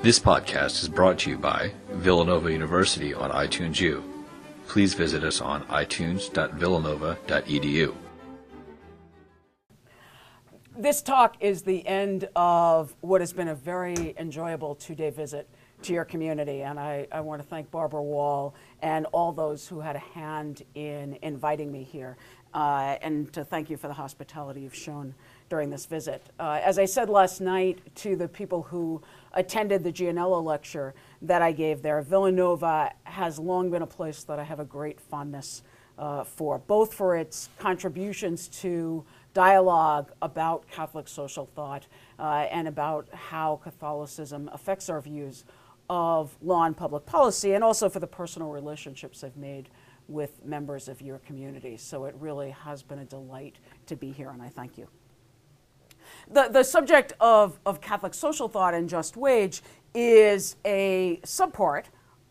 This podcast is brought to you by Villanova University on iTunes U. Please visit us on itunes.villanova.edu. This talk is the end of what has been a very enjoyable two day visit to your community. And I, I want to thank Barbara Wall and all those who had a hand in inviting me here, uh, and to thank you for the hospitality you've shown during this visit. Uh, as I said last night to the people who attended the Giannella lecture that I gave there, Villanova has long been a place that I have a great fondness uh, for, both for its contributions to dialogue about Catholic social thought uh, and about how Catholicism affects our views of law and public policy, and also for the personal relationships I've made with members of your community. So it really has been a delight to be here, and I thank you. The, the subject of, of Catholic social thought and just wage is a subpart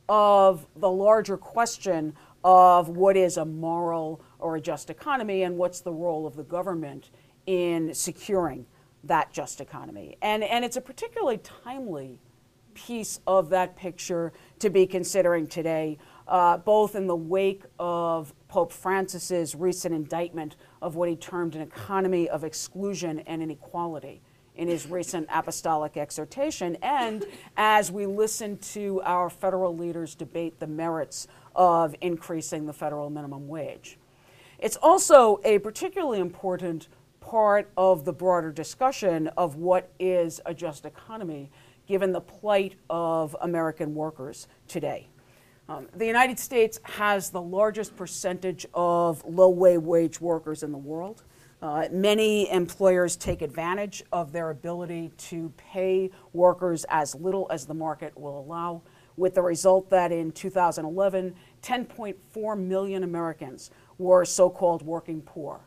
of the larger question of what is a moral or a just economy and what's the role of the government in securing that just economy. And, and it's a particularly timely piece of that picture to be considering today, uh, both in the wake of Pope Francis's recent indictment of what he termed an economy of exclusion and inequality in his recent apostolic exhortation, and as we listen to our federal leaders debate the merits of increasing the federal minimum wage. It's also a particularly important part of the broader discussion of what is a just economy given the plight of American workers today. Um, the United States has the largest percentage of low wage workers in the world. Uh, many employers take advantage of their ability to pay workers as little as the market will allow, with the result that in 2011, 10.4 million Americans were so called working poor.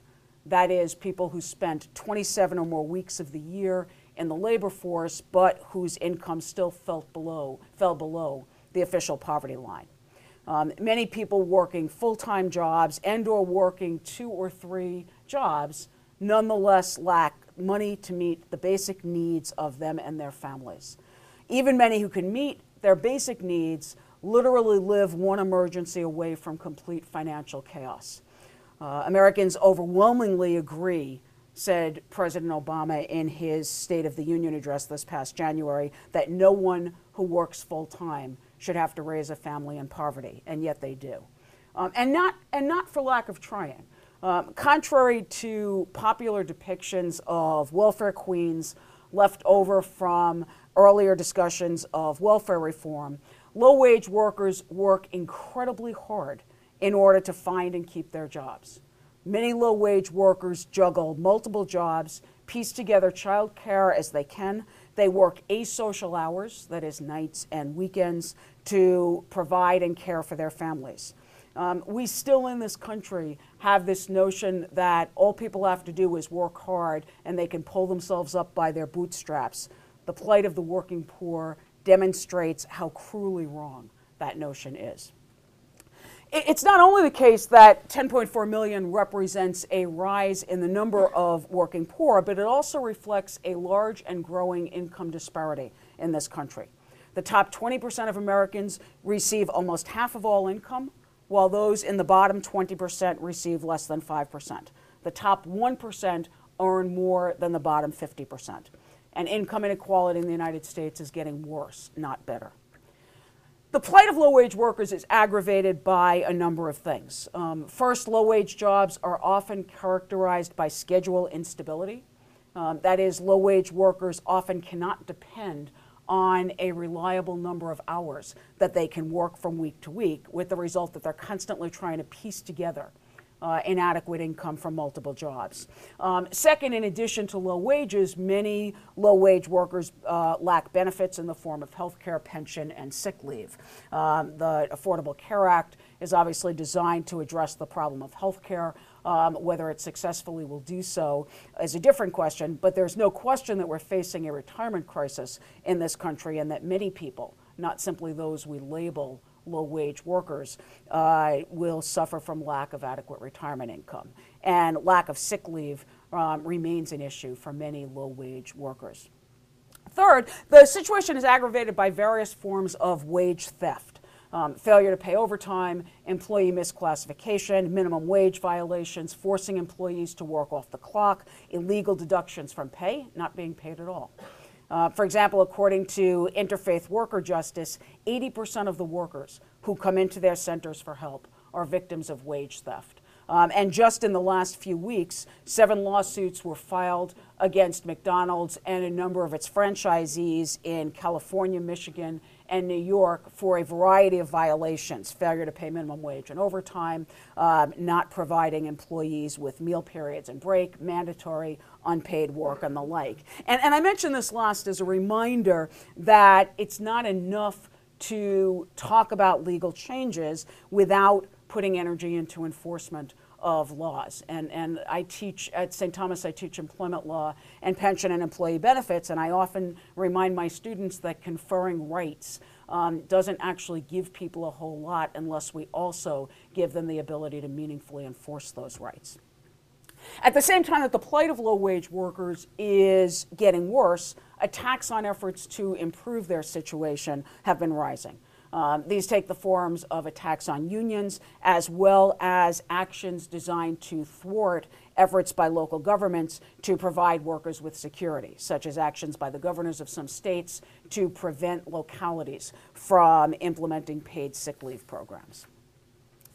That is, people who spent 27 or more weeks of the year in the labor force, but whose income still below, fell below the official poverty line. Um, many people working full-time jobs and or working two or three jobs nonetheless lack money to meet the basic needs of them and their families. Even many who can meet their basic needs literally live one emergency away from complete financial chaos. Uh, Americans overwhelmingly agree said President Obama in his State of the Union address this past January that no one who works full time should have to raise a family in poverty, and yet they do. Um, and, not, and not for lack of trying. Um, contrary to popular depictions of welfare queens left over from earlier discussions of welfare reform, low wage workers work incredibly hard in order to find and keep their jobs. Many low wage workers juggle multiple jobs, piece together child care as they can. They work asocial hours, that is, nights and weekends, to provide and care for their families. Um, we still in this country have this notion that all people have to do is work hard and they can pull themselves up by their bootstraps. The plight of the working poor demonstrates how cruelly wrong that notion is. It's not only the case that 10.4 million represents a rise in the number of working poor, but it also reflects a large and growing income disparity in this country. The top 20% of Americans receive almost half of all income, while those in the bottom 20% receive less than 5%. The top 1% earn more than the bottom 50%. And income inequality in the United States is getting worse, not better. The plight of low wage workers is aggravated by a number of things. Um, first, low wage jobs are often characterized by schedule instability. Um, that is, low wage workers often cannot depend on a reliable number of hours that they can work from week to week, with the result that they're constantly trying to piece together uh, inadequate income from multiple jobs. Um, second, in addition to low wages, many low wage workers uh, lack benefits in the form of health care, pension, and sick leave. Um, the Affordable Care Act is obviously designed to address the problem of health care. Um, whether it successfully will do so is a different question, but there's no question that we're facing a retirement crisis in this country and that many people, not simply those we label low wage workers uh, will suffer from lack of adequate retirement income. And lack of sick leave um, remains an issue for many low wage workers. Third, the situation is aggravated by various forms of wage theft. Um, failure to pay overtime, employee misclassification, minimum wage violations, forcing employees to work off the clock, illegal deductions from pay, not being paid at all. Uh, for example, according to Interfaith Worker Justice, 80% of the workers who come into their centers for help are victims of wage theft. Um, and just in the last few weeks, seven lawsuits were filed against McDonald's and a number of its franchisees in California, Michigan, and New York for a variety of violations failure to pay minimum wage and overtime, um, not providing employees with meal periods and break, mandatory unpaid work, and the like. And, and I mention this last as a reminder that it's not enough to talk about legal changes without putting energy into enforcement of laws. And, and I teach at St. Thomas, I teach employment law and pension and employee benefits, and I often remind my students that conferring rights um, doesn't actually give people a whole lot unless we also give them the ability to meaningfully enforce those rights. At the same time that the plight of low wage workers is getting worse, attacks on efforts to improve their situation have been rising. Um, these take the forms of attacks on unions as well as actions designed to thwart efforts by local governments to provide workers with security, such as actions by the governors of some states to prevent localities from implementing paid sick leave programs.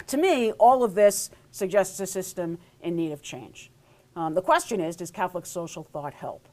To me, all of this suggests a system in need of change. Um, the question is does Catholic social thought help?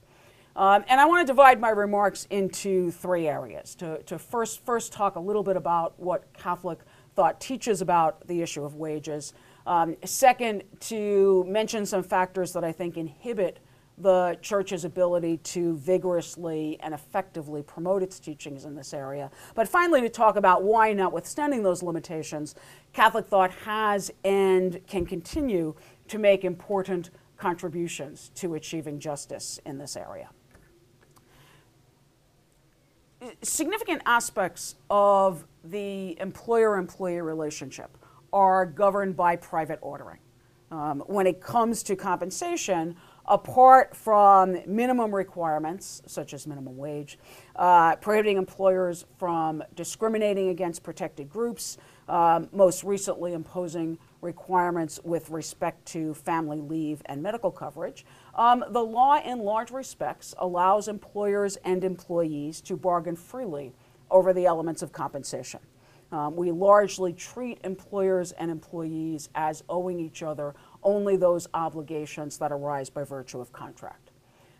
Um, and I want to divide my remarks into three areas. To, to first, first talk a little bit about what Catholic thought teaches about the issue of wages. Um, second, to mention some factors that I think inhibit the church's ability to vigorously and effectively promote its teachings in this area. But finally, to talk about why, notwithstanding those limitations, Catholic thought has and can continue to make important contributions to achieving justice in this area significant aspects of the employer employee relationship are governed by private ordering. Um, when it comes to compensation, apart from minimum requirements, such as minimum wage, uh, prohibiting employers from discriminating against protected groups, um, most recently imposing requirements with respect to family leave and medical coverage. Um, the law, in large respects, allows employers and employees to bargain freely over the elements of compensation. Um, we largely treat employers and employees as owing each other only those obligations that arise by virtue of contract.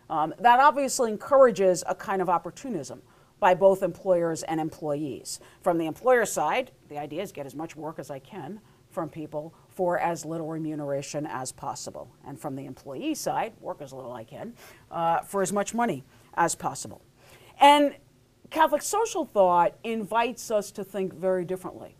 Um, that obviously encourages a kind of opportunism by both employers and employees. From the employer side, the idea is get as much work as I can from people for as little remuneration as possible. And from the employee side, work as little I can uh, for as much money as possible. And Catholic social thought invites us to think very differently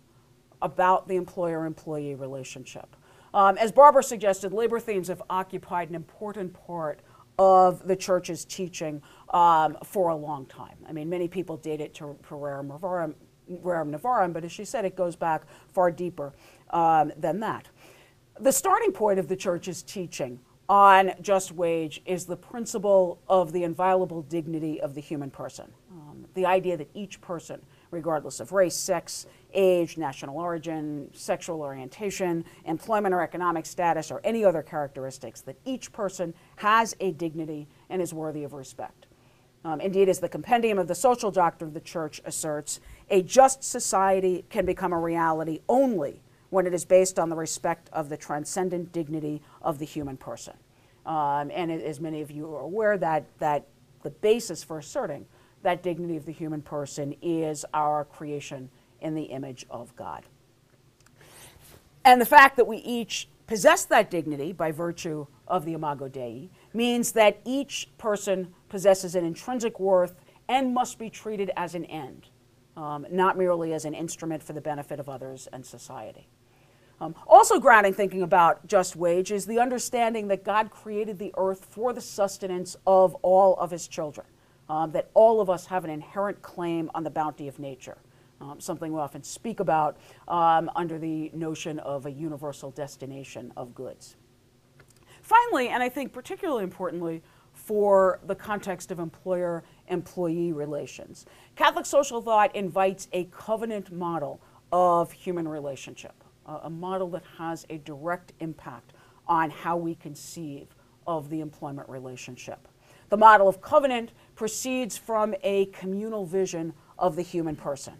about the employer employee relationship. Um, as Barbara suggested, labor themes have occupied an important part of the church's teaching um, for a long time. I mean, many people date it to Rerum Novarum, but as she said, it goes back far deeper um, than that. The starting point of the church's teaching on just wage is the principle of the inviolable dignity of the human person. Um, the idea that each person, regardless of race, sex, age, national origin, sexual orientation, employment or economic status, or any other characteristics, that each person has a dignity and is worthy of respect. Um, indeed, as the compendium of the social doctrine of the church asserts, a just society can become a reality only when it is based on the respect of the transcendent dignity of the human person. Um, and as many of you are aware, that, that the basis for asserting that dignity of the human person is our creation in the image of God. And the fact that we each possess that dignity by virtue of the Imago Dei means that each person possesses an intrinsic worth and must be treated as an end, um, not merely as an instrument for the benefit of others and society. Um, also, grounding thinking about just wage is the understanding that God created the earth for the sustenance of all of his children, um, that all of us have an inherent claim on the bounty of nature. Um, something we often speak about um, under the notion of a universal destination of goods. Finally, and I think particularly importantly, for the context of employer employee relations. Catholic social thought invites a covenant model of human relationship, a model that has a direct impact on how we conceive of the employment relationship. The model of covenant proceeds from a communal vision of the human person.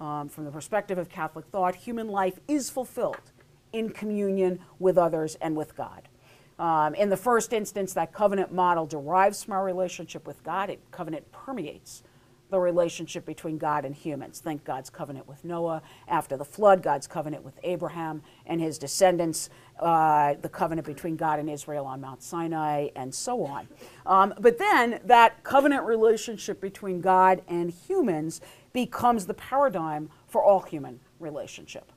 Um, from the perspective of Catholic thought, human life is fulfilled in communion with others and with God. Um, in the first instance, that covenant model derives from our relationship with God. It, covenant permeates the relationship between God and humans. Think God's covenant with Noah after the flood, God's covenant with Abraham and his descendants, uh, the covenant between God and Israel on Mount Sinai, and so on. Um, but then that covenant relationship between God and humans becomes the paradigm for all human relationship.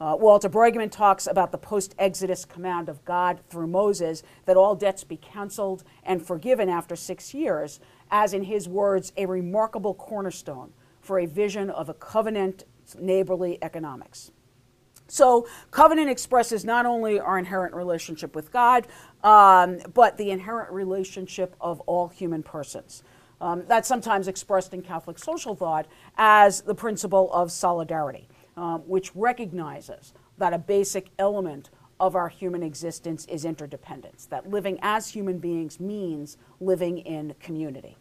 Uh, Walter Brueggemann talks about the post Exodus command of God through Moses that all debts be canceled and forgiven after six years, as in his words, a remarkable cornerstone for a vision of a covenant neighborly economics. So, covenant expresses not only our inherent relationship with God, um, but the inherent relationship of all human persons. Um, that's sometimes expressed in Catholic social thought as the principle of solidarity um, which recognizes that a basic element of our human existence is interdependence, that living as human beings means living in community.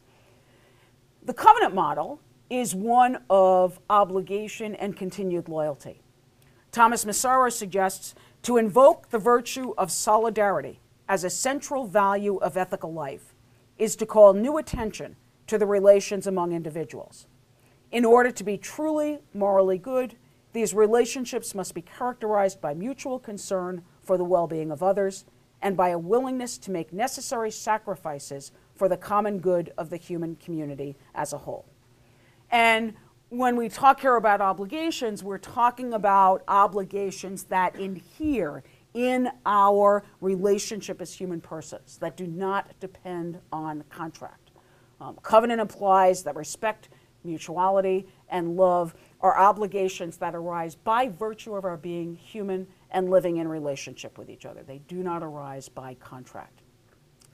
The covenant model is one of obligation and continued loyalty. Thomas Massaro suggests to invoke the virtue of solidarity as a central value of ethical life is to call new attention to the relations among individuals. In order to be truly morally good, these relationships must be characterized by mutual concern for the well being of others and by a willingness to make necessary sacrifices for the common good of the human community as a whole. And when we talk here about obligations, we're talking about obligations that adhere in our relationship as human persons, that do not depend on contract. Um, covenant implies that respect, mutuality, and love are obligations that arise by virtue of our being human and living in relationship with each other. They do not arise by contract.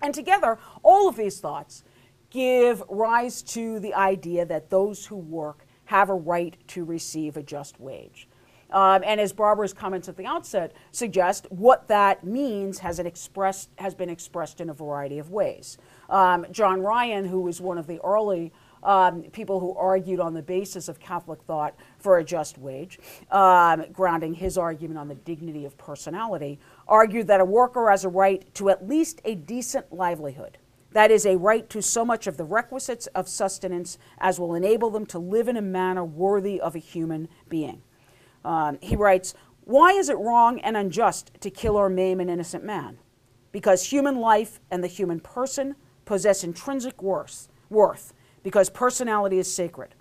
And together, all of these thoughts give rise to the idea that those who work have a right to receive a just wage. Um, and as Barbara's comments at the outset suggest, what that means has, expressed, has been expressed in a variety of ways. Um, John Ryan, who was one of the early um, people who argued on the basis of Catholic thought for a just wage, um, grounding his argument on the dignity of personality, argued that a worker has a right to at least a decent livelihood. That is, a right to so much of the requisites of sustenance as will enable them to live in a manner worthy of a human being. Um, he writes, Why is it wrong and unjust to kill or maim an innocent man? Because human life and the human person possess intrinsic worth, worth because personality is sacred.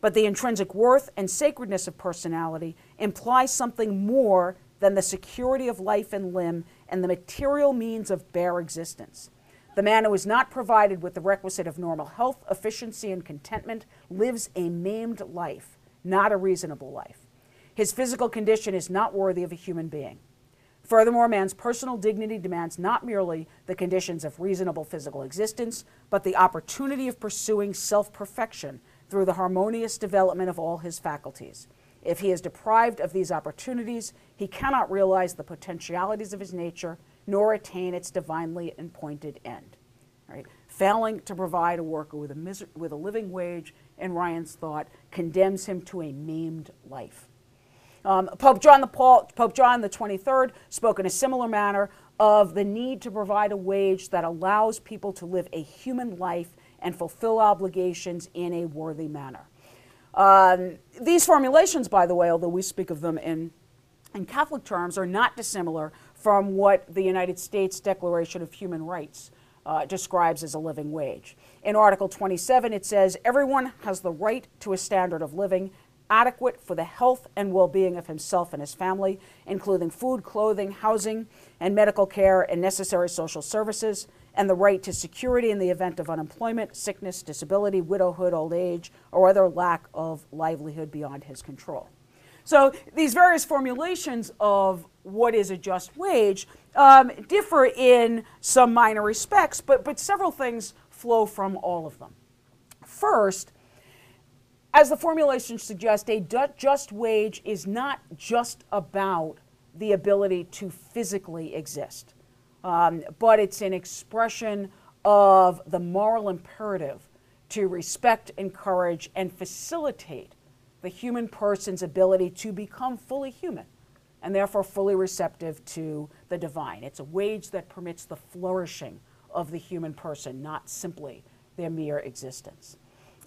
But the intrinsic worth and sacredness of personality implies something more than the security of life and limb and the material means of bare existence. The man who is not provided with the requisite of normal health, efficiency, and contentment lives a maimed life, not a reasonable life. His physical condition is not worthy of a human being. Furthermore, man's personal dignity demands not merely the conditions of reasonable physical existence, but the opportunity of pursuing self perfection through the harmonious development of all his faculties. If he is deprived of these opportunities, he cannot realize the potentialities of his nature nor attain its divinely appointed end. Right? Failing to provide a worker with a, with a living wage, in Ryan's thought, condemns him to a maimed life. Um, Pope John the Paul, Pope John the 23rd spoke in a similar manner of the need to provide a wage that allows people to live a human life and fulfill obligations in a worthy manner. Um, these formulations, by the way, although we speak of them in, in Catholic terms, are not dissimilar from what the United States Declaration of Human Rights uh, describes as a living wage. In Article 27, it says everyone has the right to a standard of living adequate for the health and well being of himself and his family, including food, clothing, housing, and medical care and necessary social services, and the right to security in the event of unemployment, sickness, disability, widowhood, old age, or other lack of livelihood beyond his control. So these various formulations of what is a just wage um, differ in some minor respects, but, but several things flow from all of them. First, as the formulation suggests, a just wage is not just about the ability to physically exist, um, but it's an expression of the moral imperative to respect, encourage, and facilitate the human person's ability to become fully human and therefore fully receptive to the divine. It's a wage that permits the flourishing of the human person, not simply their mere existence.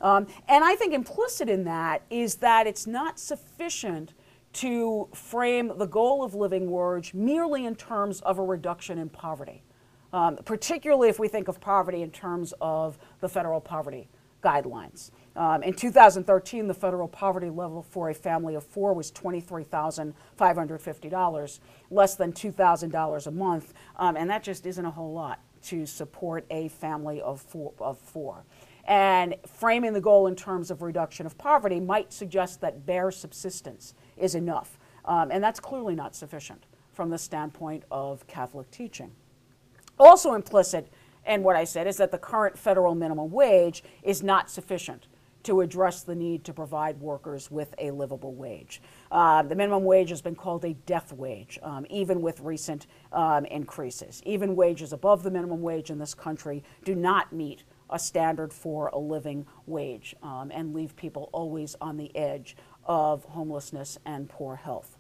Um, and I think implicit in that is that it's not sufficient to frame the goal of living wage merely in terms of a reduction in poverty, um, particularly if we think of poverty in terms of the federal poverty guidelines. Um, in 2013, the federal poverty level for a family of four was $23,550, less than $2,000 a month, um, and that just isn't a whole lot to support a family of four. Of four. And framing the goal in terms of reduction of poverty might suggest that bare subsistence is enough. Um, and that's clearly not sufficient from the standpoint of Catholic teaching. Also implicit in what I said is that the current federal minimum wage is not sufficient to address the need to provide workers with a livable wage. Uh, the minimum wage has been called a death wage, um, even with recent um, increases. Even wages above the minimum wage in this country do not meet a standard for a living wage um, and leave people always on the edge of homelessness and poor health.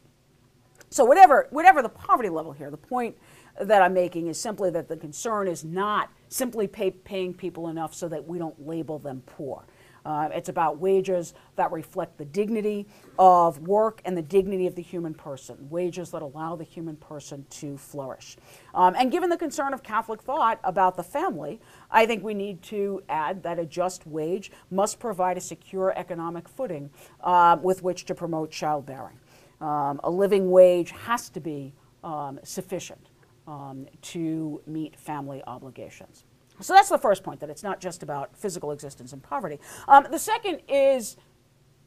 So, whatever, whatever the poverty level here, the point that I'm making is simply that the concern is not simply pay, paying people enough so that we don't label them poor. Uh, it's about wages that reflect the dignity of work and the dignity of the human person, wages that allow the human person to flourish. Um, and given the concern of Catholic thought about the family, I think we need to add that a just wage must provide a secure economic footing uh, with which to promote childbearing. Um, a living wage has to be um, sufficient um, to meet family obligations. So that's the first point, that it's not just about physical existence and poverty. Um, the second is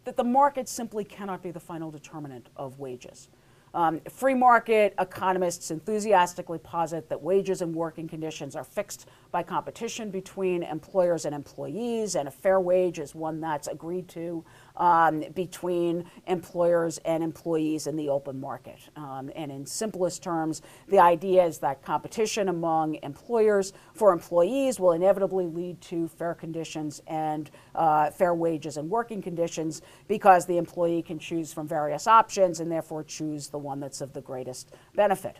that the market simply cannot be the final determinant of wages. Um, free market economists enthusiastically posit that wages and working conditions are fixed by competition between employers and employees, and a fair wage is one that's agreed to um, between employers and employees in the open market. Um, and in simplest terms, the idea is that competition among employers for employees will inevitably lead to fair conditions and uh, fair wages and working conditions because the employee can choose from various options and therefore choose the one that's of the greatest benefit.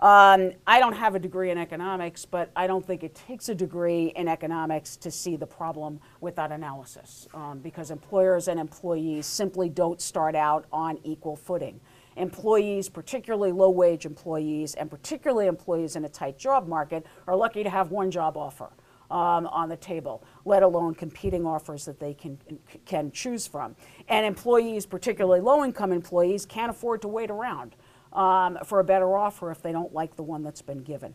Um, I don't have a degree in economics, but I don't think it takes a degree in economics to see the problem with that analysis um, because employers and employees simply don't start out on equal footing. Employees, particularly low wage employees, and particularly employees in a tight job market, are lucky to have one job offer. Um, on the table, let alone competing offers that they can, can choose from. And employees, particularly low income employees, can't afford to wait around um, for a better offer if they don't like the one that's been given.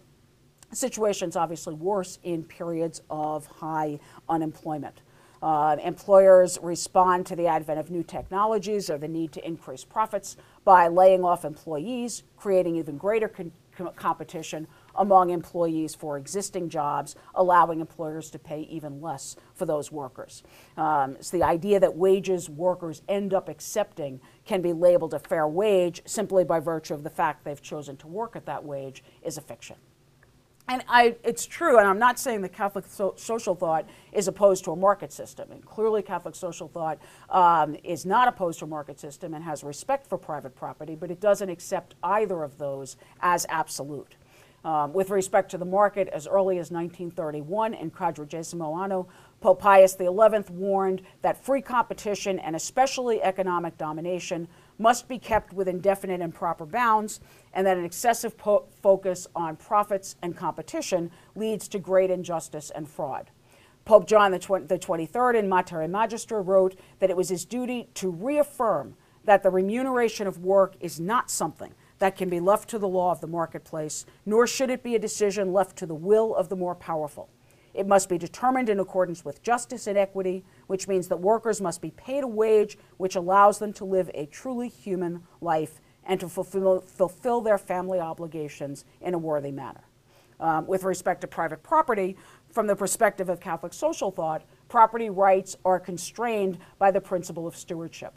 The situation's obviously worse in periods of high unemployment. Uh, employers respond to the advent of new technologies or the need to increase profits by laying off employees, creating even greater con- competition among employees for existing jobs, allowing employers to pay even less for those workers. Um, so the idea that wages workers end up accepting can be labeled a fair wage simply by virtue of the fact they've chosen to work at that wage is a fiction. And I, it's true, and I'm not saying that Catholic so, social thought is opposed to a market system. And clearly, Catholic social thought um, is not opposed to a market system and has respect for private property, but it doesn't accept either of those as absolute. Um, with respect to the market, as early as 1931 in Quadragesimo Anno, Pope Pius XI warned that free competition and especially economic domination must be kept within definite and proper bounds, and that an excessive po- focus on profits and competition leads to great injustice and fraud. Pope John 23rd in Mater Magistra wrote that it was his duty to reaffirm that the remuneration of work is not something that can be left to the law of the marketplace, nor should it be a decision left to the will of the more powerful. It must be determined in accordance with justice and equity, which means that workers must be paid a wage which allows them to live a truly human life and to fulfill, fulfill their family obligations in a worthy manner. Um, with respect to private property, from the perspective of Catholic social thought, property rights are constrained by the principle of stewardship.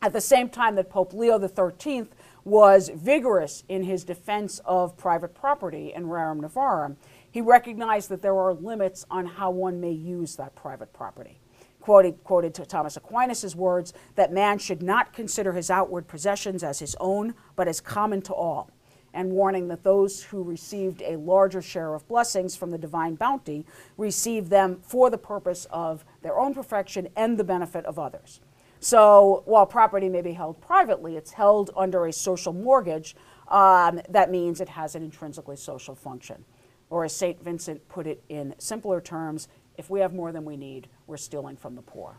At the same time that Pope Leo XIII was vigorous in his defense of private property in Rerum Novarum, he recognized that there are limits on how one may use that private property. Quoted, quoted Thomas Aquinas' words that man should not consider his outward possessions as his own, but as common to all, and warning that those who received a larger share of blessings from the divine bounty received them for the purpose of their own perfection and the benefit of others. So while property may be held privately, it's held under a social mortgage. Um, that means it has an intrinsically social function. Or as St. Vincent put it in simpler terms, if we have more than we need, we're stealing from the poor.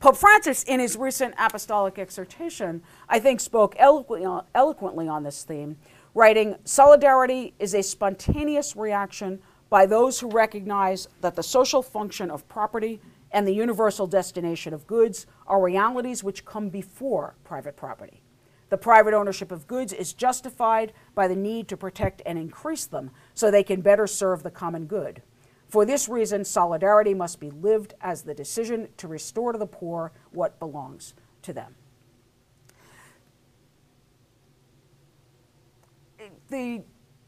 Pope Francis, in his recent apostolic exhortation, I think spoke eloquently on, this theme, writing Solidarity is a spontaneous reaction by those who recognize that the social function of property and the universal destination of goods are realities which come before private property. The private ownership of goods is justified by the need to protect and increase them so they can better serve the common good. For this reason, solidarity must be lived as the decision to restore to the poor what belongs to them. The,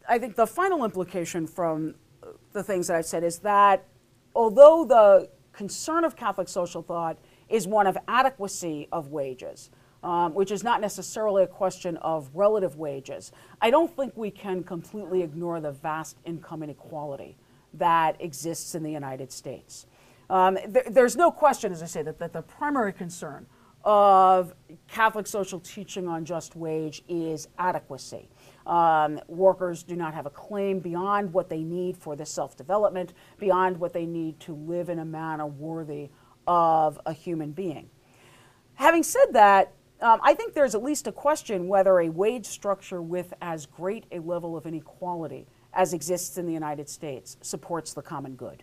I think the final implication from the things that I've said is that although the concern of Catholic social thought is one of adequacy of wages, um, which is not necessarily a question of relative wages. I don't think we can completely ignore the vast income inequality that exists in the United States. Um, th- there's no question, as I say, that, that the primary concern of Catholic social teaching on just wage is adequacy. Um, workers do not have a claim beyond what they need for the self development, beyond what they need to live in a manner worthy of a human being. Having said that, um, I think there's at least a question whether a wage structure with as great a level of inequality as exists in the United States supports the common good.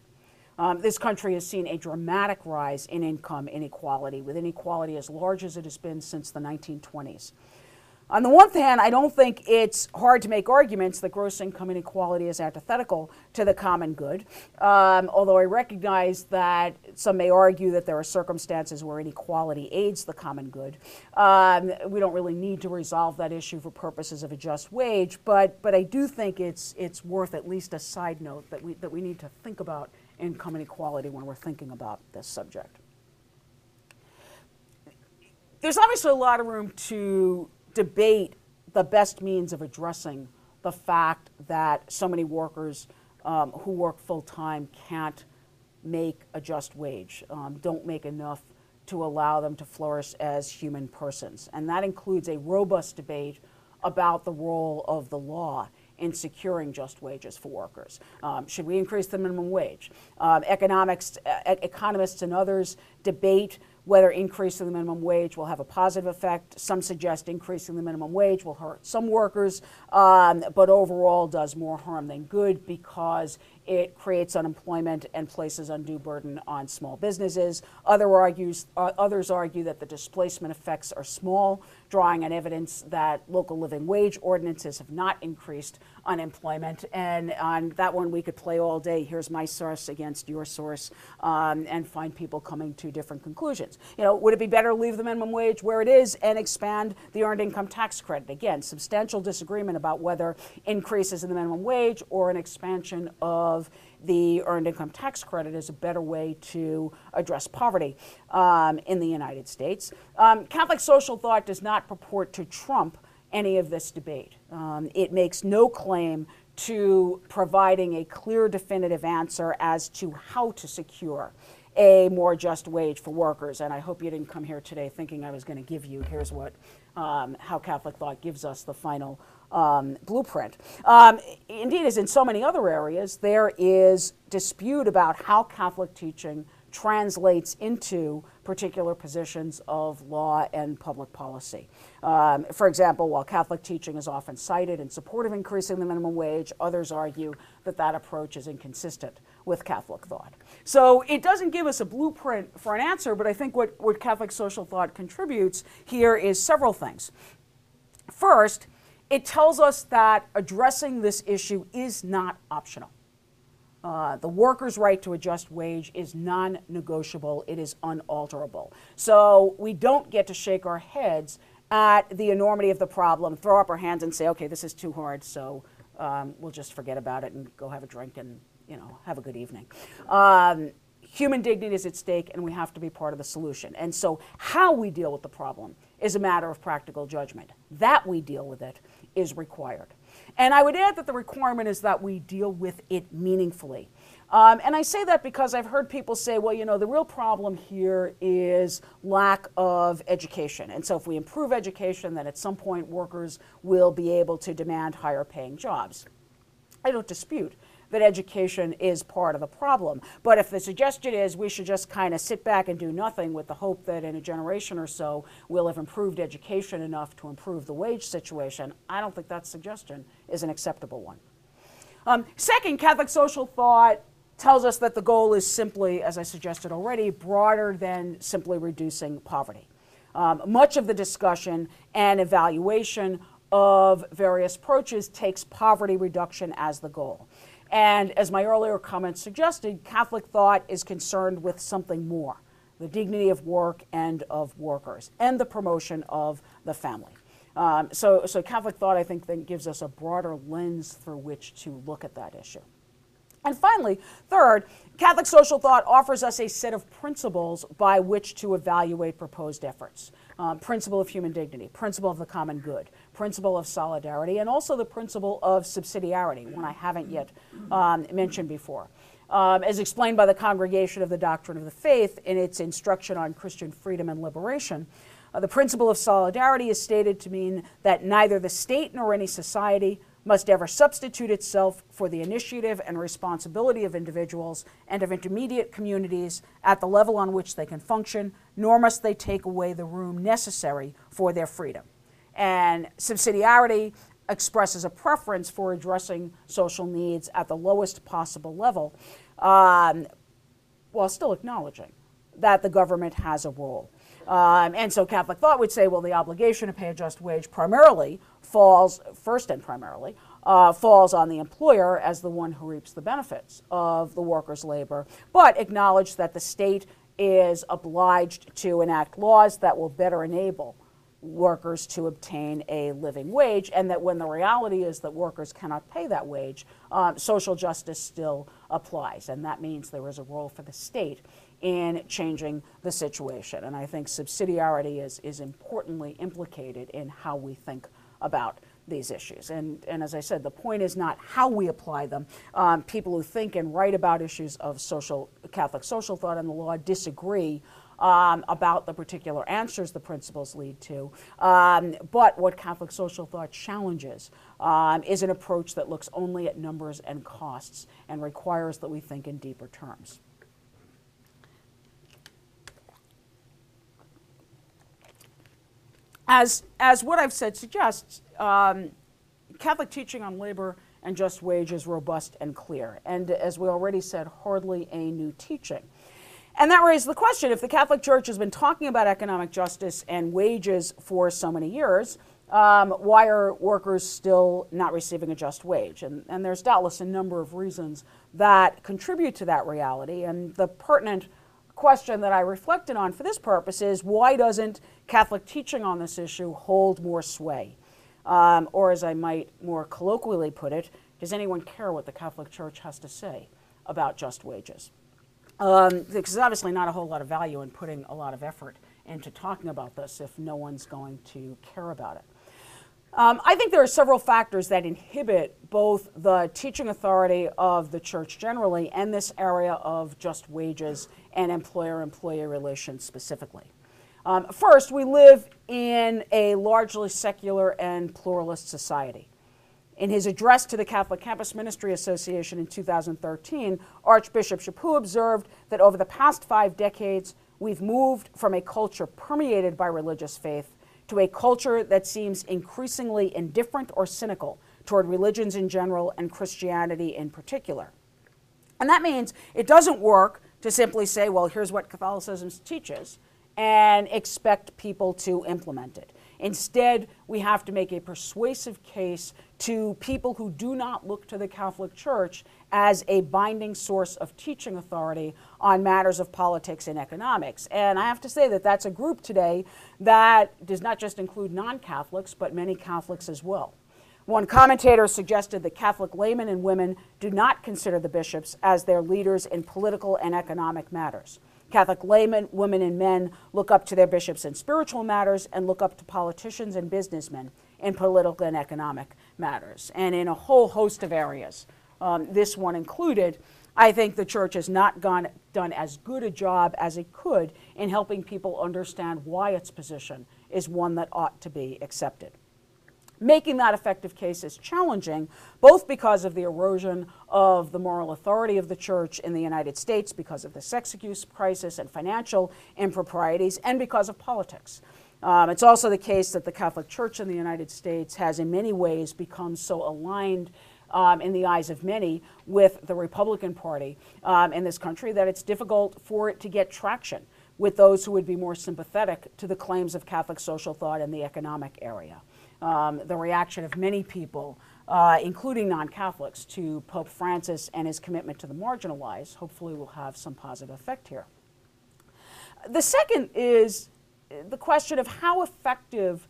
Um, this country has seen a dramatic rise in income inequality, with inequality as large as it has been since the 1920s. On the one hand, I don't think it's hard to make arguments that gross income inequality is antithetical to the common good, um, although I recognize that some may argue that there are circumstances where inequality aids the common good. Um, we don't really need to resolve that issue for purposes of a just wage, but, but I do think it's, it's worth at least a side note that we, that we need to think about income inequality when we're thinking about this subject. There's obviously a lot of room to debate the best means of addressing the fact that so many workers um, who work full time can't make a just wage, um, don't make enough to allow them to flourish as human persons. And that includes a robust debate about the role of the law in securing just wages for workers. Um, should we increase the minimum wage? Um, economics, uh, economists, and others debate whether increasing the minimum wage will have a positive effect. Some suggest increasing the minimum wage will hurt some workers, um, but overall does more harm than good because it creates unemployment and places undue burden on small businesses. Other argues, uh, others argue that the displacement effects are small, drawing on evidence that local living wage ordinances have not increased unemployment. And on that one, we could play all day. Here's my source against your source, um, and find people coming to different conclusions. You know, would it be better to leave the minimum wage where it is and expand the earned income tax credit? Again, substantial disagreement about whether increases in the minimum wage or an expansion of the earned income tax credit is a better way to address poverty um, in the United States. Um, Catholic social thought does not purport to trump any of this debate. Um, it makes no claim to providing a clear, definitive answer as to how to secure a more just wage for workers. And I hope you didn't come here today thinking I was going to give you here's what um, how Catholic thought gives us the final um, blueprint. Um, indeed, as in so many other areas, there is dispute about how Catholic teaching translates into particular positions of law and public policy. Um, for example, while Catholic teaching is often cited in support of increasing the minimum wage, others argue that that approach is inconsistent with Catholic thought. So it doesn't give us a blueprint for an answer, but I think what, what Catholic social thought contributes here is several things. First, it tells us that addressing this issue is not optional. Uh, the worker's right to a just wage is non negotiable, it is unalterable. So we don't get to shake our heads at the enormity of the problem, throw up our hands and say, okay, this is too hard, so um, we'll just forget about it and go have a drink and you know have a good evening. Um, human dignity is at stake, and we have to be part of the solution. And so, how we deal with the problem is a matter of practical judgment. That we deal with it is required. And I would add that the requirement is that we deal with it meaningfully. Um, and I say that because I've heard people say, well, you know, the real problem here is lack of education. And so if we improve education, then at some point workers will be able to demand higher paying jobs. I don't dispute that education is part of the problem. But if the suggestion is we should just kind of sit back and do nothing with the hope that in a generation or so we'll have improved education enough to improve the wage situation, I don't think that suggestion is an acceptable one. Um, second, Catholic social thought tells us that the goal is simply, as I suggested already, broader than simply reducing poverty. Um, much of the discussion and evaluation of various approaches takes poverty reduction as the goal. And as my earlier comments suggested, Catholic thought is concerned with something more the dignity of work and of workers, and the promotion of the family. Um, so, so Catholic thought, I think, then gives us a broader lens through which to look at that issue. And finally, third, Catholic social thought offers us a set of principles by which to evaluate proposed efforts. Um, principle of human dignity, principle of the common good, principle of solidarity, and also the principle of subsidiarity, one I haven't yet um, mentioned before. Um, as explained by the Congregation of the Doctrine of the Faith in its instruction on Christian freedom and liberation, uh, the principle of solidarity is stated to mean that neither the state nor any society must ever substitute itself for the initiative and responsibility of individuals and of intermediate communities at the level on which they can function, nor must they take away the room necessary for their freedom. And subsidiarity expresses a preference for addressing social needs at the lowest possible level um, while still acknowledging that the government has a role. Um, and so Catholic thought would say, well, the obligation to pay a just wage primarily falls, first and primarily, uh, falls on the employer as the one who reaps the benefits of the worker's labor, but acknowledge that the state is obliged to enact laws that will better enable workers to obtain a living wage, and that when the reality is that workers cannot pay that wage, um, social justice still applies. And that means there is a role for the state in changing the situation. And I think subsidiarity is, is importantly implicated in how we think about these issues. And, and as I said, the point is not how we apply them. Um, people who think and write about issues of social Catholic social thought and the law disagree um, about the particular answers the principles lead to. Um, but what Catholic social thought challenges um, is an approach that looks only at numbers and costs and requires that we think in deeper terms. As, as what I've said suggests, um, Catholic teaching on labor and just wage is robust and clear. And as we already said, hardly a new teaching. And that raises the question if the Catholic Church has been talking about economic justice and wages for so many years, um, why are workers still not receiving a just wage? And, and there's doubtless a number of reasons that contribute to that reality. And the pertinent question that I reflected on for this purpose is why doesn't Catholic teaching on this issue hold more sway? Um, or, as I might more colloquially put it, does anyone care what the Catholic Church has to say about just wages? Um, because obviously not a whole lot of value in putting a lot of effort into talking about this if no one's going to care about it. Um, I think there are several factors that inhibit both the teaching authority of the church generally and this area of just wages and employer employee relations specifically. Um, first, we live in a largely secular and pluralist society. In his address to the Catholic Campus Ministry Association in 2013, Archbishop Chaput observed that over the past five decades, we've moved from a culture permeated by religious faith to a culture that seems increasingly indifferent or cynical toward religions in general and Christianity in particular. And that means it doesn't work to simply say, well, here's what Catholicism teaches and expect people to implement it. Instead, we have to make a persuasive case to people who do not look to the Catholic Church as a binding source of teaching authority on matters of politics and economics. And I have to say that that's a group today that does not just include non Catholics, but many Catholics as well. One commentator suggested that Catholic laymen and women do not consider the bishops as their leaders in political and economic matters. Catholic laymen, women, and men look up to their bishops in spiritual matters and look up to politicians and businessmen in political and economic matters, and in a whole host of areas, um, this one included. I think the church has not gone, done as good a job as it could in helping people understand why its position is one that ought to be accepted making that effective case is challenging, both because of the erosion of the moral authority of the church in the United States, because of the sex abuse crisis and financial improprieties, and because of politics. Um, it's also the case that the Catholic Church in the United States has, in many ways, become so aligned um, in the eyes of many with the Republican Party um, in this country that it's difficult for it to get traction with those who would be more sympathetic to the claims of Catholic social thought in the economic area um, the reaction of many people, uh, including non Catholics, to Pope Francis and his commitment to the marginalized, hopefully will have some positive effect here. The second is the question of how effective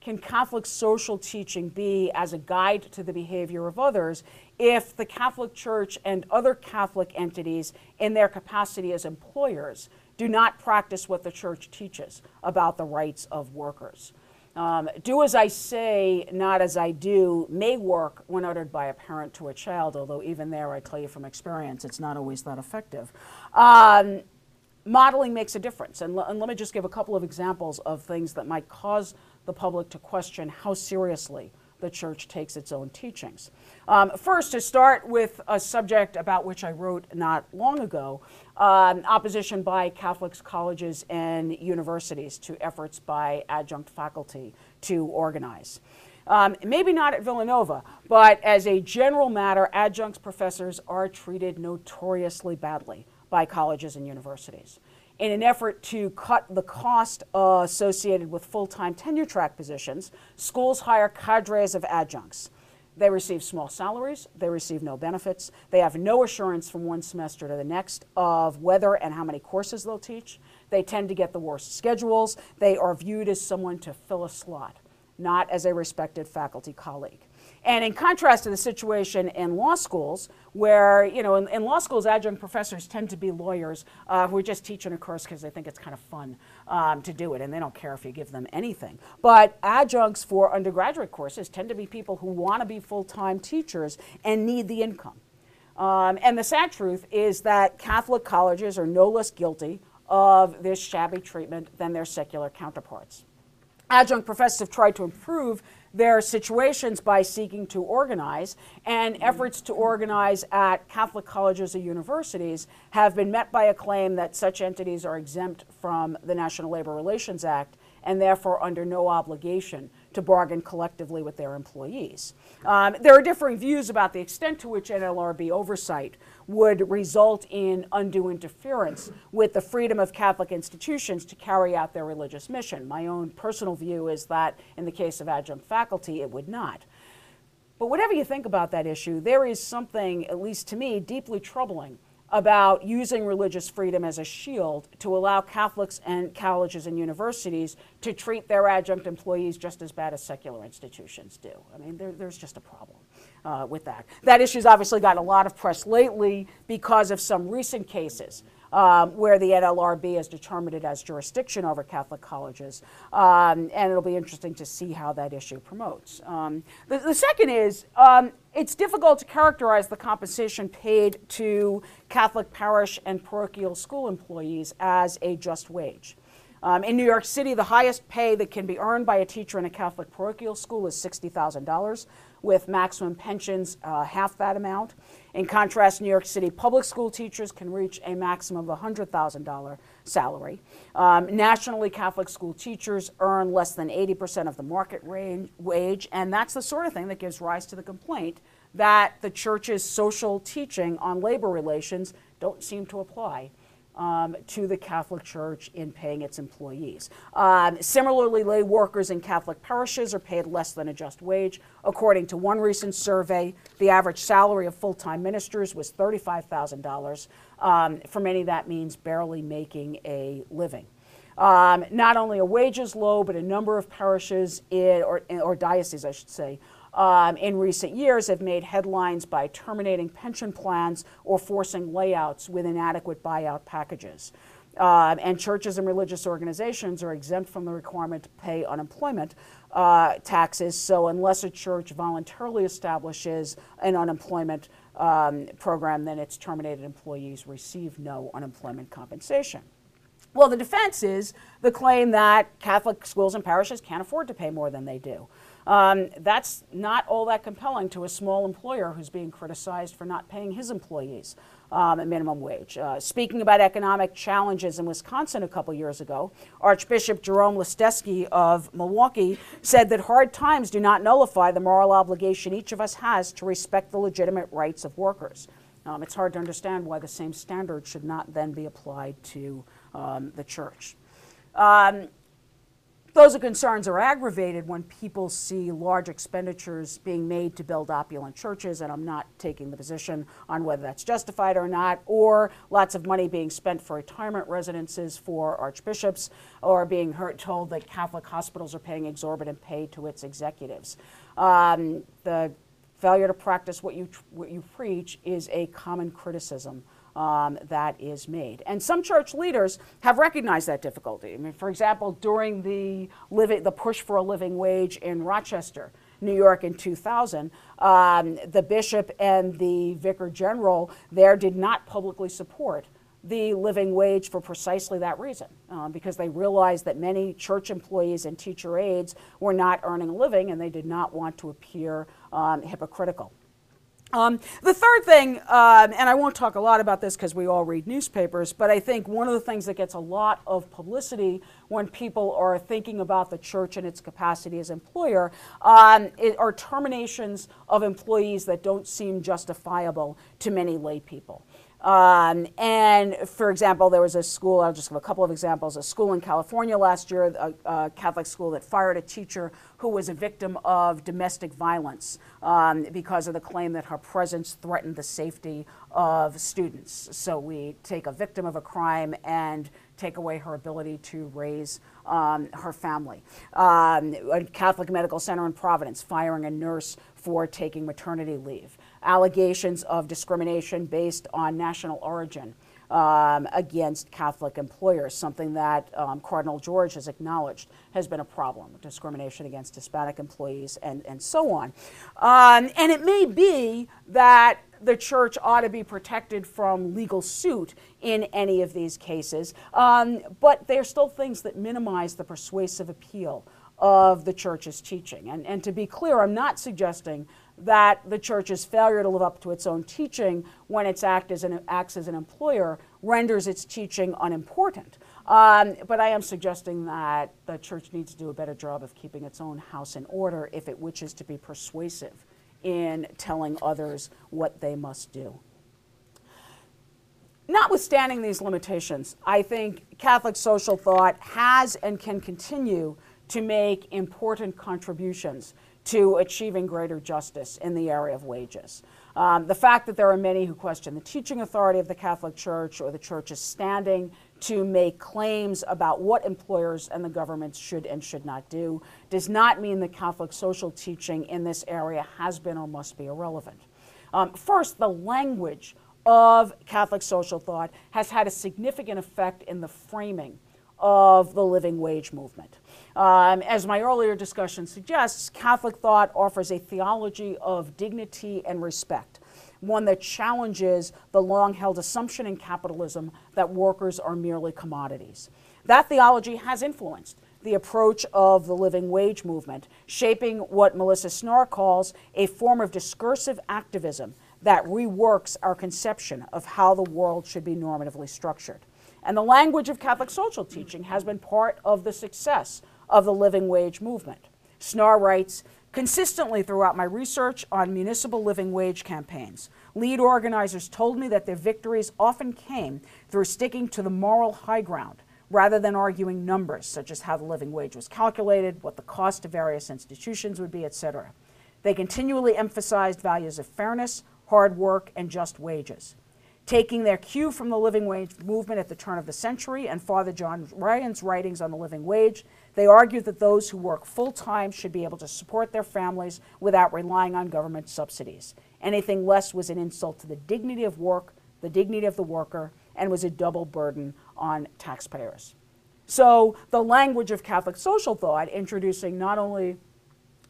can Catholic social teaching be as a guide to the behavior of others if the Catholic Church and other Catholic entities, in their capacity as employers, do not practice what the Church teaches about the rights of workers? Um, do as I say, not as I do, may work when uttered by a parent to a child, although even there, I tell you from experience, it's not always that effective. Um, modeling makes a difference. And, and let me just give a couple of examples of things that might cause the public to question how seriously the church takes its own teachings. Um, first, to start with a subject about which I wrote not long ago um, opposition by Catholics, colleges, and universities to efforts by adjunct faculty to organize. Um, maybe not at Villanova, but as a general matter, adjunct professors are treated notoriously badly by colleges and universities in an effort to cut the cost uh, associated with full time tenure track positions, schools hire cadres of adjuncts. They receive small salaries, they receive no benefits, they have no assurance from one semester to the next of whether and how many courses they'll teach. They tend to get the worst schedules. They are viewed as someone to fill a slot, not as a respected faculty colleague. And in contrast to the situation in law schools, where, you know, in, in law schools, adjunct professors tend to be lawyers uh, who are just teaching a course because they think it's kind of fun um, to do it, and they don't care if you give them anything. But adjuncts for undergraduate courses tend to be people who want to be full time teachers and need the income. Um, and the sad truth is that Catholic colleges are no less guilty of this shabby treatment than their secular counterparts. Adjunct professors have tried to improve their situations by seeking to organize, and efforts to organize at Catholic colleges or universities have been met by a claim that such entities are exempt from the National Labor Relations Act and therefore under no obligation to bargain collectively with their employees. Um, there are differing views about the extent to which NLRB oversight would result in undue interference with the freedom of Catholic institutions to carry out their religious mission. My own personal view is that in the case of adjunct faculty, it would not. But whatever you think about that issue, there is something, at least to me, deeply troubling about using religious freedom as a shield to allow Catholics and colleges and universities to treat their adjunct employees just as bad as secular institutions do. I mean, there, there's just a problem uh, with that. That issue's obviously gotten a lot of press lately because of some recent cases um, where the NLRB has determined it as jurisdiction over Catholic colleges. Um, and it'll be interesting to see how that issue promotes. Um, the, the, second is um, it's difficult to characterize the compensation paid to Catholic parish and parochial school employees as a just wage. Um, in New York City, the highest pay that can be earned by a teacher in a Catholic parochial school is $60,000, with maximum pensions uh, half that amount. In contrast, New York City public school teachers can reach a maximum of $100,000 salary. Um, nationally, Catholic school teachers earn less than 80% of the market range, wage, and that's the sort of thing that gives rise to the complaint that the church's social teaching on labor relations don't seem to apply um, to the Catholic Church in paying its employees. Um, similarly, lay workers in Catholic parishes are paid less than a just wage. According to one recent survey, the average salary of full time ministers was $35,000. Um, for many, that means barely making a living. Um, not only are wages low, but a number of parishes in, or, or dioceses, I should say, um, in recent years have made headlines by terminating pension plans or forcing layouts with inadequate buyout packages. Uh, and churches and religious organizations are exempt from the requirement to pay unemployment uh, taxes. So, unless a church voluntarily establishes an unemployment um, program, then its terminated employees receive no unemployment compensation. Well, the defense is the claim that Catholic schools and parishes can't afford to pay more than they do. Um, that's not all that compelling to a small employer who's being criticized for not paying his employees um, a minimum wage. Uh, speaking about economic challenges in Wisconsin a couple years ago, Archbishop Jerome Listecki of Milwaukee said that hard times do not nullify the moral obligation each of us has to respect the legitimate rights of workers. Um, it's hard to understand why the same standard should not then be applied to um, the church. Um, those concerns are aggravated when people see large expenditures being made to build opulent churches, and I'm not taking the position on whether that's justified or not, or lots of money being spent for retirement residences for archbishops, or being heard, told that Catholic hospitals are paying exorbitant pay to its executives. Um, the failure to practice what you, what you preach is a common criticism um, that is made. And some church leaders have recognized that difficulty. I mean, for example, during the, living, the push for a living wage in Rochester, New York in 2000, um, the bishop and the vicar general there did not publicly support the living wage for precisely that reason, uh, because they realized that many church employees and teacher aides were not earning a living and they did not want to appear um, hypocritical. Um, the third thing, um, and I won't talk a lot about this because we all read newspapers, but I think one of the things that gets a lot of publicity when people are thinking about the church and its capacity as employer um, are terminations of employees that don't seem justifiable to many lay people. Um, and for example, there was a school, I'll just give a couple of examples, a school in California last year, a, a Catholic school that fired a teacher who was a victim of domestic violence um, because of the claim that her presence threatened the safety of students. So we take a victim of a crime and take away her ability to raise um, her family. Um, a Catholic Medical Center in Providence firing a nurse for taking maternity leave allegations of discrimination based on national origin um, against Catholic employers, something that um, Cardinal George has acknowledged has been a problem, discrimination against Hispanic employees and, and so on. Um, and it may be that the church ought to be protected from legal suit in any of these cases, um, but there are still things that minimize the persuasive appeal of the church's teaching. And, and to be clear, I'm not suggesting that the church's failure to live up to its own teaching when it act acts as an employer renders its teaching unimportant. Um, but I am suggesting that the church needs to do a better job of keeping its own house in order if it wishes to be persuasive in telling others what they must do. Notwithstanding these limitations, I think Catholic social thought has and can continue to make important contributions to achieving greater justice in the area of wages. Um, the fact that there are many who question the teaching authority of the Catholic Church or the Church's standing to make claims about what employers and the government should and should not do does not mean the Catholic social teaching in this area has been or must be irrelevant. Um, first, the language of Catholic social thought has had a significant effect in the framing of the living wage movement. Um, as my earlier discussion suggests, Catholic thought offers a theology of dignity and respect, one that challenges the long held assumption in capitalism that workers are merely commodities. That theology has influenced the approach of the living wage movement, shaping what Melissa Snarr calls a form of discursive activism that reworks our conception of how the world should be normatively structured. And the language of Catholic social teaching has been part of the success of the living wage movement. Snarr writes Consistently throughout my research on municipal living wage campaigns, lead organizers told me that their victories often came through sticking to the moral high ground rather than arguing numbers such as how the living wage was calculated, what the cost to various institutions would be, etc. They continually emphasized values of fairness, hard work, and just wages. Taking their cue from the living wage movement at the turn of the century and Father John Ryan's writings on the living wage, they argued that those who work full time should be able to support their families without relying on government subsidies. Anything less was an insult to the dignity of work, the dignity of the worker, and was a double burden on taxpayers. So, the language of Catholic social thought, introducing not only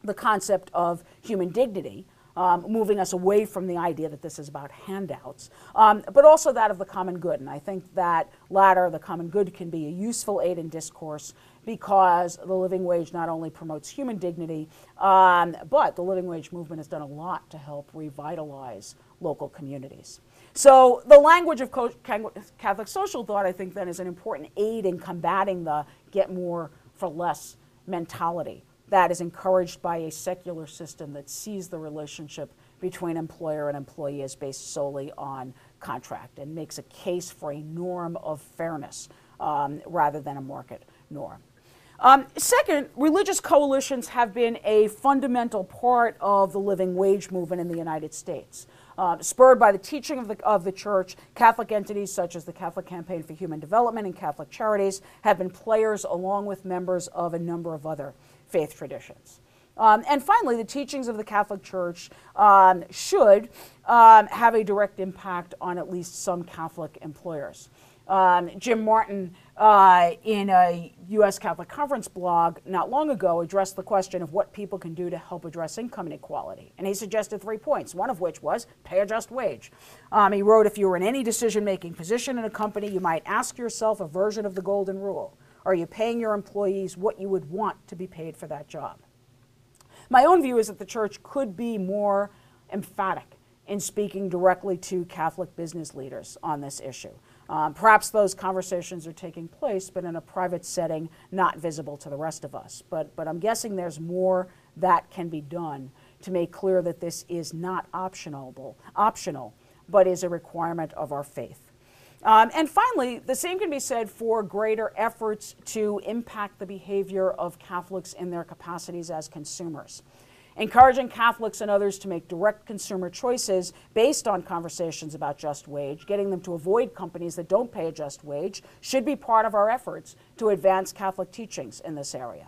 the concept of human dignity, um, moving us away from the idea that this is about handouts, um, but also that of the common good. And I think that latter, the common good, can be a useful aid in discourse because the living wage not only promotes human dignity, um, but the living wage movement has done a lot to help revitalize local communities. So the language of Catholic social thought, I think, then is an important aid in combating the get more for less mentality that is encouraged by a secular system that sees the relationship between employer and employee as based solely on contract and makes a case for a norm of fairness um, rather than a market norm. Um, second, religious coalitions have been a fundamental part of the living wage movement in the United States. Uh, spurred by the teaching of the, of the church, Catholic entities such as the Catholic Campaign for Human Development and Catholic Charities have been players along with members of a number of other faith traditions. Um, and finally, the teachings of the Catholic Church um, should um, have a direct impact on at least some Catholic employers. Um, Jim Martin, uh, in a U.S. Catholic Conference blog not long ago, addressed the question of what people can do to help address income inequality. And he suggested three points, one of which was pay a just wage. Um, he wrote If you were in any decision making position in a company, you might ask yourself a version of the golden rule. Are you paying your employees what you would want to be paid for that job? My own view is that the church could be more emphatic in speaking directly to Catholic business leaders on this issue. Um, perhaps those conversations are taking place, but in a private setting, not visible to the rest of us. But, but I'm guessing there's more that can be done to make clear that this is not optional, optional but is a requirement of our faith. Um, and finally, the same can be said for greater efforts to impact the behavior of Catholics in their capacities as consumers. Encouraging Catholics and others to make direct consumer choices based on conversations about just wage, getting them to avoid companies that don't pay a just wage, should be part of our efforts to advance Catholic teachings in this area.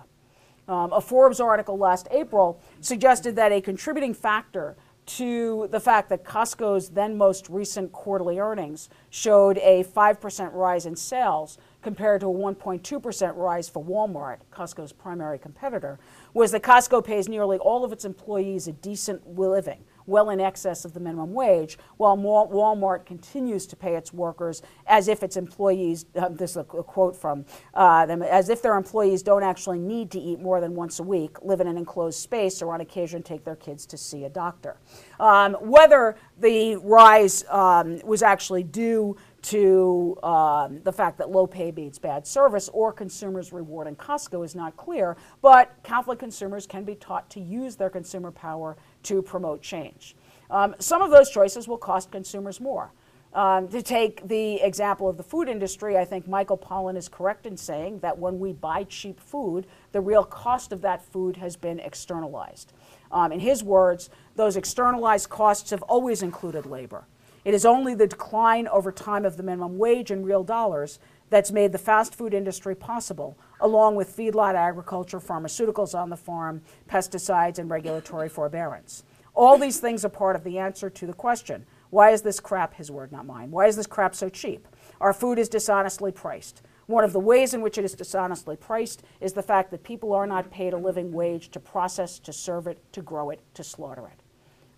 Um, a Forbes article last April suggested that a contributing factor to the fact that Costco's then most recent quarterly earnings showed a 5% rise in sales compared to a 1.2% rise for Walmart, Costco's primary competitor, was that Costco pays nearly all of its employees a decent living well in excess of the minimum wage, while Walmart continues to pay its workers as if its employees, uh, this is a, a quote from uh, them, as if their employees don't actually need to eat more than once a week, live in an enclosed space, or on occasion take their kids to see a doctor. Um, whether the rise um, was actually due to um, the fact that low pay beats bad service or consumers rewarding Costco is not clear, but Catholic consumers can be taught to use their consumer power to promote change. Um, some of those choices will cost consumers more. Um, to take the example of the food industry, I think Michael Pollan is correct in saying that when we buy cheap food, the real cost of that food has been externalized. Um, in his words, those externalized costs have always included labor. It is only the decline over time of the minimum wage in real dollars that's made the fast food industry possible, along with feedlot agriculture, pharmaceuticals on the farm, pesticides, and regulatory forbearance. All these things are part of the answer to the question why is this crap, his word, not mine, why is this crap so cheap? Our food is dishonestly priced. One of the ways in which it is dishonestly priced is the fact that people are not paid a living wage to process, to serve it, to grow it, to slaughter it.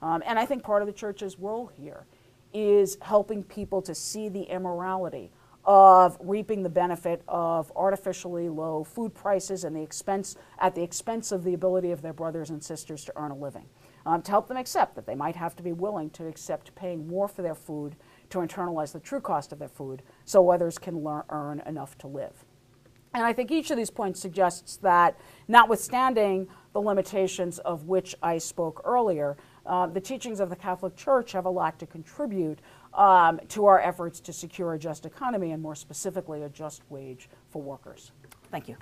Um, and I think part of the church's role here is helping people to see the immorality of reaping the benefit of artificially low food prices and the expense at the expense of the ability of their brothers and sisters to earn a living. Um, to help them accept that they might have to be willing to accept paying more for their food to internalize the true cost of their food so others can learn, earn enough to live. And I think each of these points suggests that, notwithstanding the limitations of which I spoke earlier. Uh, the teachings of the Catholic Church have a lot to contribute um, to our efforts to secure a just economy and, more specifically, a just wage for workers. Thank you.